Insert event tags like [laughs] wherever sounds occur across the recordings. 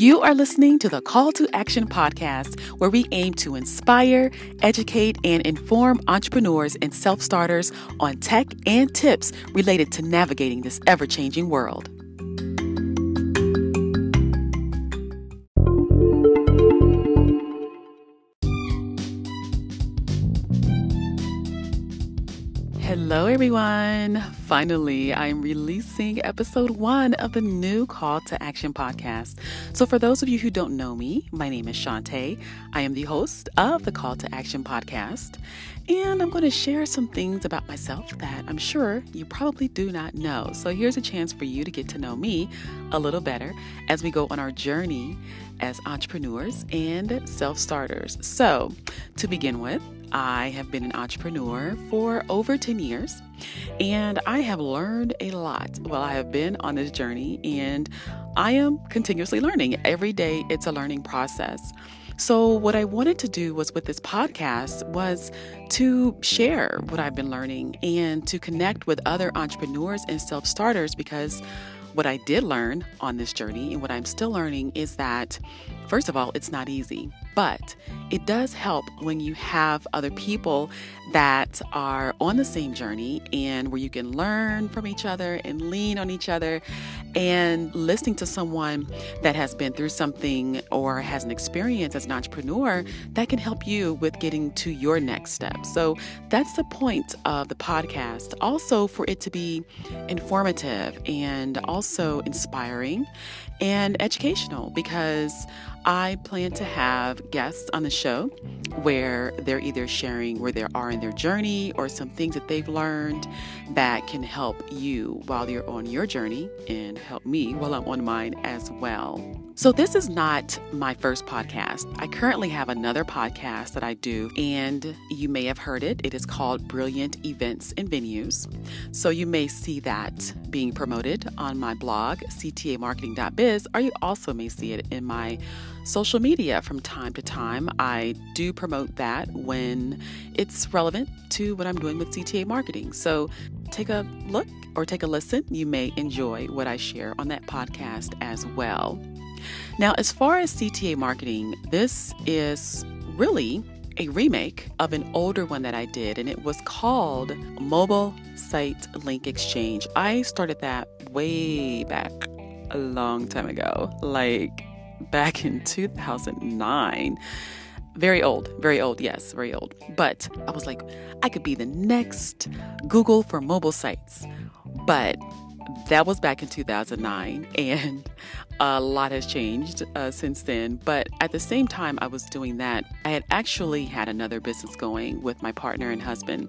You are listening to the Call to Action podcast, where we aim to inspire, educate, and inform entrepreneurs and self starters on tech and tips related to navigating this ever changing world. Hello, everyone. Finally, I'm releasing episode one of the new Call to Action podcast. So, for those of you who don't know me, my name is Shantae. I am the host of the Call to Action podcast, and I'm going to share some things about myself that I'm sure you probably do not know. So, here's a chance for you to get to know me a little better as we go on our journey as entrepreneurs and self starters. So, to begin with, I have been an entrepreneur for over 10 years and I have learned a lot while I have been on this journey, and I am continuously learning. Every day, it's a learning process. So, what I wanted to do was with this podcast was to share what I've been learning and to connect with other entrepreneurs and self starters because what I did learn on this journey and what I'm still learning is that, first of all, it's not easy, but it does help when you have other people that are on the same journey and where you can learn from each other and lean on each other and listening to someone that has been through something or has an experience as an entrepreneur that can help you with getting to your next step. So that's the point of the podcast. Also, for it to be informative and also inspiring and educational because I plan to have guests on the show where they're either sharing where they are in their journey or some things that they've learned that can help you while you're on your journey and help me while I'm on mine as well. So, this is not my first podcast. I currently have another podcast that I do, and you may have heard it. It is called Brilliant Events and Venues. So, you may see that being promoted on my blog, ctamarketing.biz, or you also may see it in my social media from time to time. I do promote that when it's relevant to what I'm doing with CTA marketing. So, take a look or take a listen. You may enjoy what I share on that podcast as well. Now, as far as CTA marketing, this is really a remake of an older one that I did, and it was called Mobile Site Link Exchange. I started that way back a long time ago, like back in 2009. Very old, very old, yes, very old. But I was like, I could be the next Google for mobile sites. But that was back in 2009, [laughs] and a lot has changed uh, since then. But at the same time, I was doing that. I had actually had another business going with my partner and husband,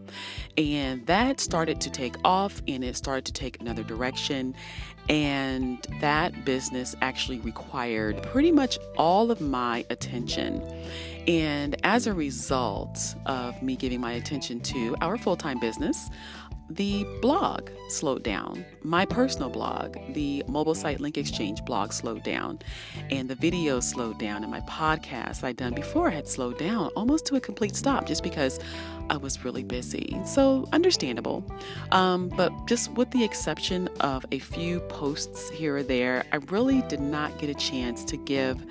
and that started to take off and it started to take another direction. And that business actually required pretty much all of my attention. And as a result of me giving my attention to our full time business, the blog slowed down. My personal blog, the mobile site link exchange blog, slowed down, and the videos slowed down, and my podcast I'd done before had slowed down almost to a complete stop just because I was really busy. So, understandable. Um, but just with the exception of a few posts here or there, I really did not get a chance to give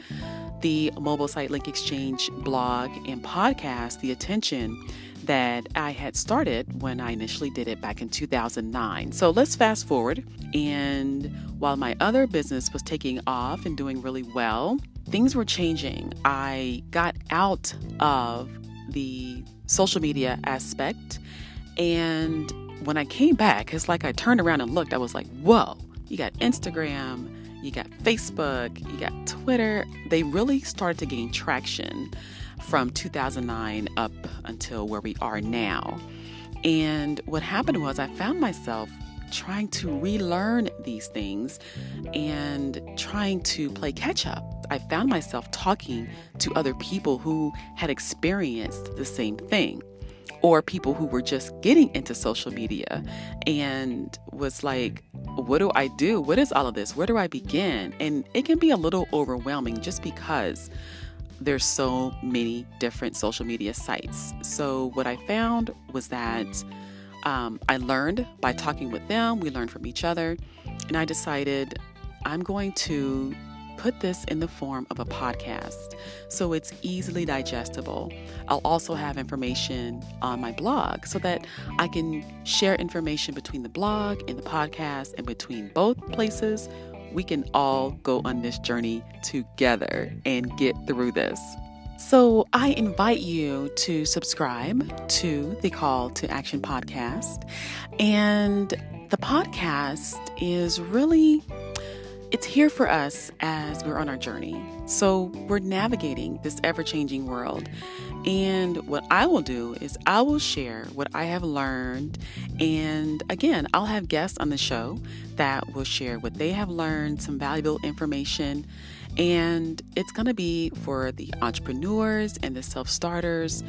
the mobile site link exchange blog and podcast the attention that I had started when I initially did it back in 2009. So let's fast forward. And while my other business was taking off and doing really well, things were changing. I got out of the social media aspect. And when I came back, it's like I turned around and looked, I was like, whoa, you got Instagram, you got Facebook, you got Twitter. They really started to gain traction from 2009 up until where we are now. And what happened was I found myself trying to relearn these things and trying to play catch up. I found myself talking to other people who had experienced the same thing or people who were just getting into social media and was like, what do I do? What is all of this? Where do I begin? And it can be a little overwhelming just because there's so many different social media sites. So, what I found was that um, I learned by talking with them, we learned from each other, and I decided I'm going to put this in the form of a podcast so it's easily digestible. I'll also have information on my blog so that I can share information between the blog and the podcast and between both places. We can all go on this journey together and get through this. So, I invite you to subscribe to the Call to Action podcast. And the podcast is really it's here for us as we're on our journey. So, we're navigating this ever-changing world. And what I will do is I will share what I have learned and again, I'll have guests on the show that will share what they have learned, some valuable information and it's going to be for the entrepreneurs and the self starters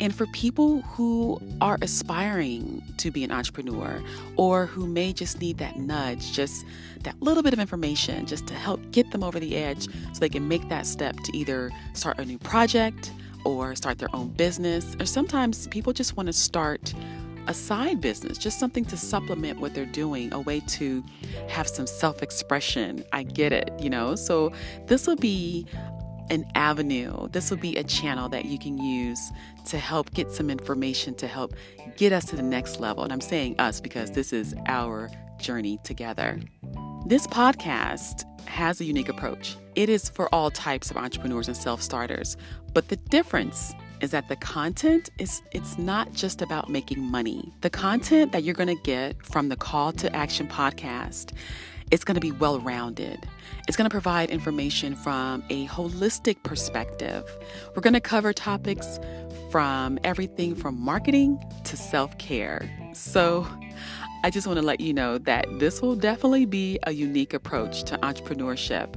and for people who are aspiring to be an entrepreneur or who may just need that nudge, just that little bit of information just to help get them over the edge so they can make that step to either start a new project or start their own business. Or sometimes people just want to start a side business, just something to supplement what they're doing, a way to have some self expression. I get it, you know? So this will be an avenue, this will be a channel that you can use to help get some information to help get us to the next level. And I'm saying us because this is our journey together. This podcast has a unique approach. It is for all types of entrepreneurs and self starters, but the difference is that the content is it's not just about making money. The content that you're going to get from the Call to Action podcast it's going to be well rounded. It's going to provide information from a holistic perspective. We're going to cover topics from everything from marketing to self care. So, I just want to let you know that this will definitely be a unique approach to entrepreneurship.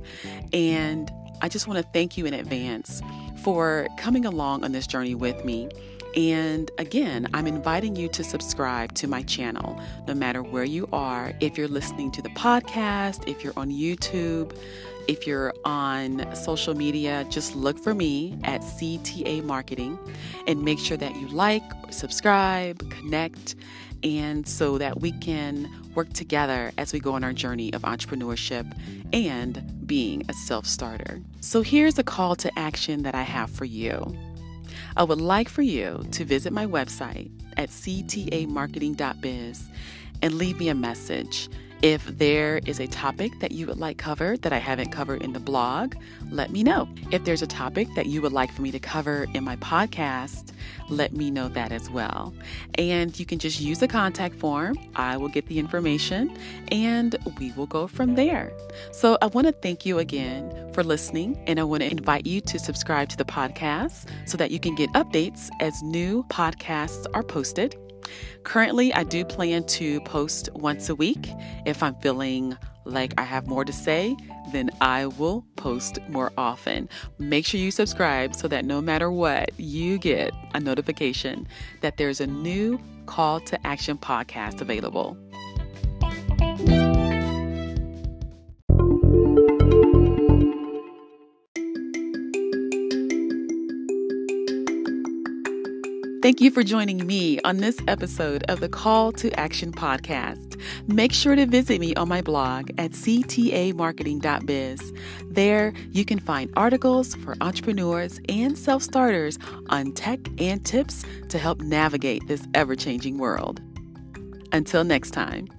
And I just want to thank you in advance for coming along on this journey with me. And again, I'm inviting you to subscribe to my channel, no matter where you are. If you're listening to the podcast, if you're on YouTube, if you're on social media, just look for me at CTA Marketing and make sure that you like, subscribe, connect, and so that we can work together as we go on our journey of entrepreneurship and being a self starter. So, here's a call to action that I have for you. I would like for you to visit my website at ctamarketing.biz and leave me a message. If there is a topic that you would like covered that I haven't covered in the blog, let me know. If there's a topic that you would like for me to cover in my podcast, let me know that as well. And you can just use the contact form. I will get the information and we will go from there. So I want to thank you again for listening and I want to invite you to subscribe to the podcast so that you can get updates as new podcasts are posted. Currently, I do plan to post once a week. If I'm feeling like I have more to say, then I will post more often. Make sure you subscribe so that no matter what, you get a notification that there's a new call to action podcast available. Thank you for joining me on this episode of the Call to Action podcast. Make sure to visit me on my blog at ctamarketing.biz. There, you can find articles for entrepreneurs and self starters on tech and tips to help navigate this ever changing world. Until next time.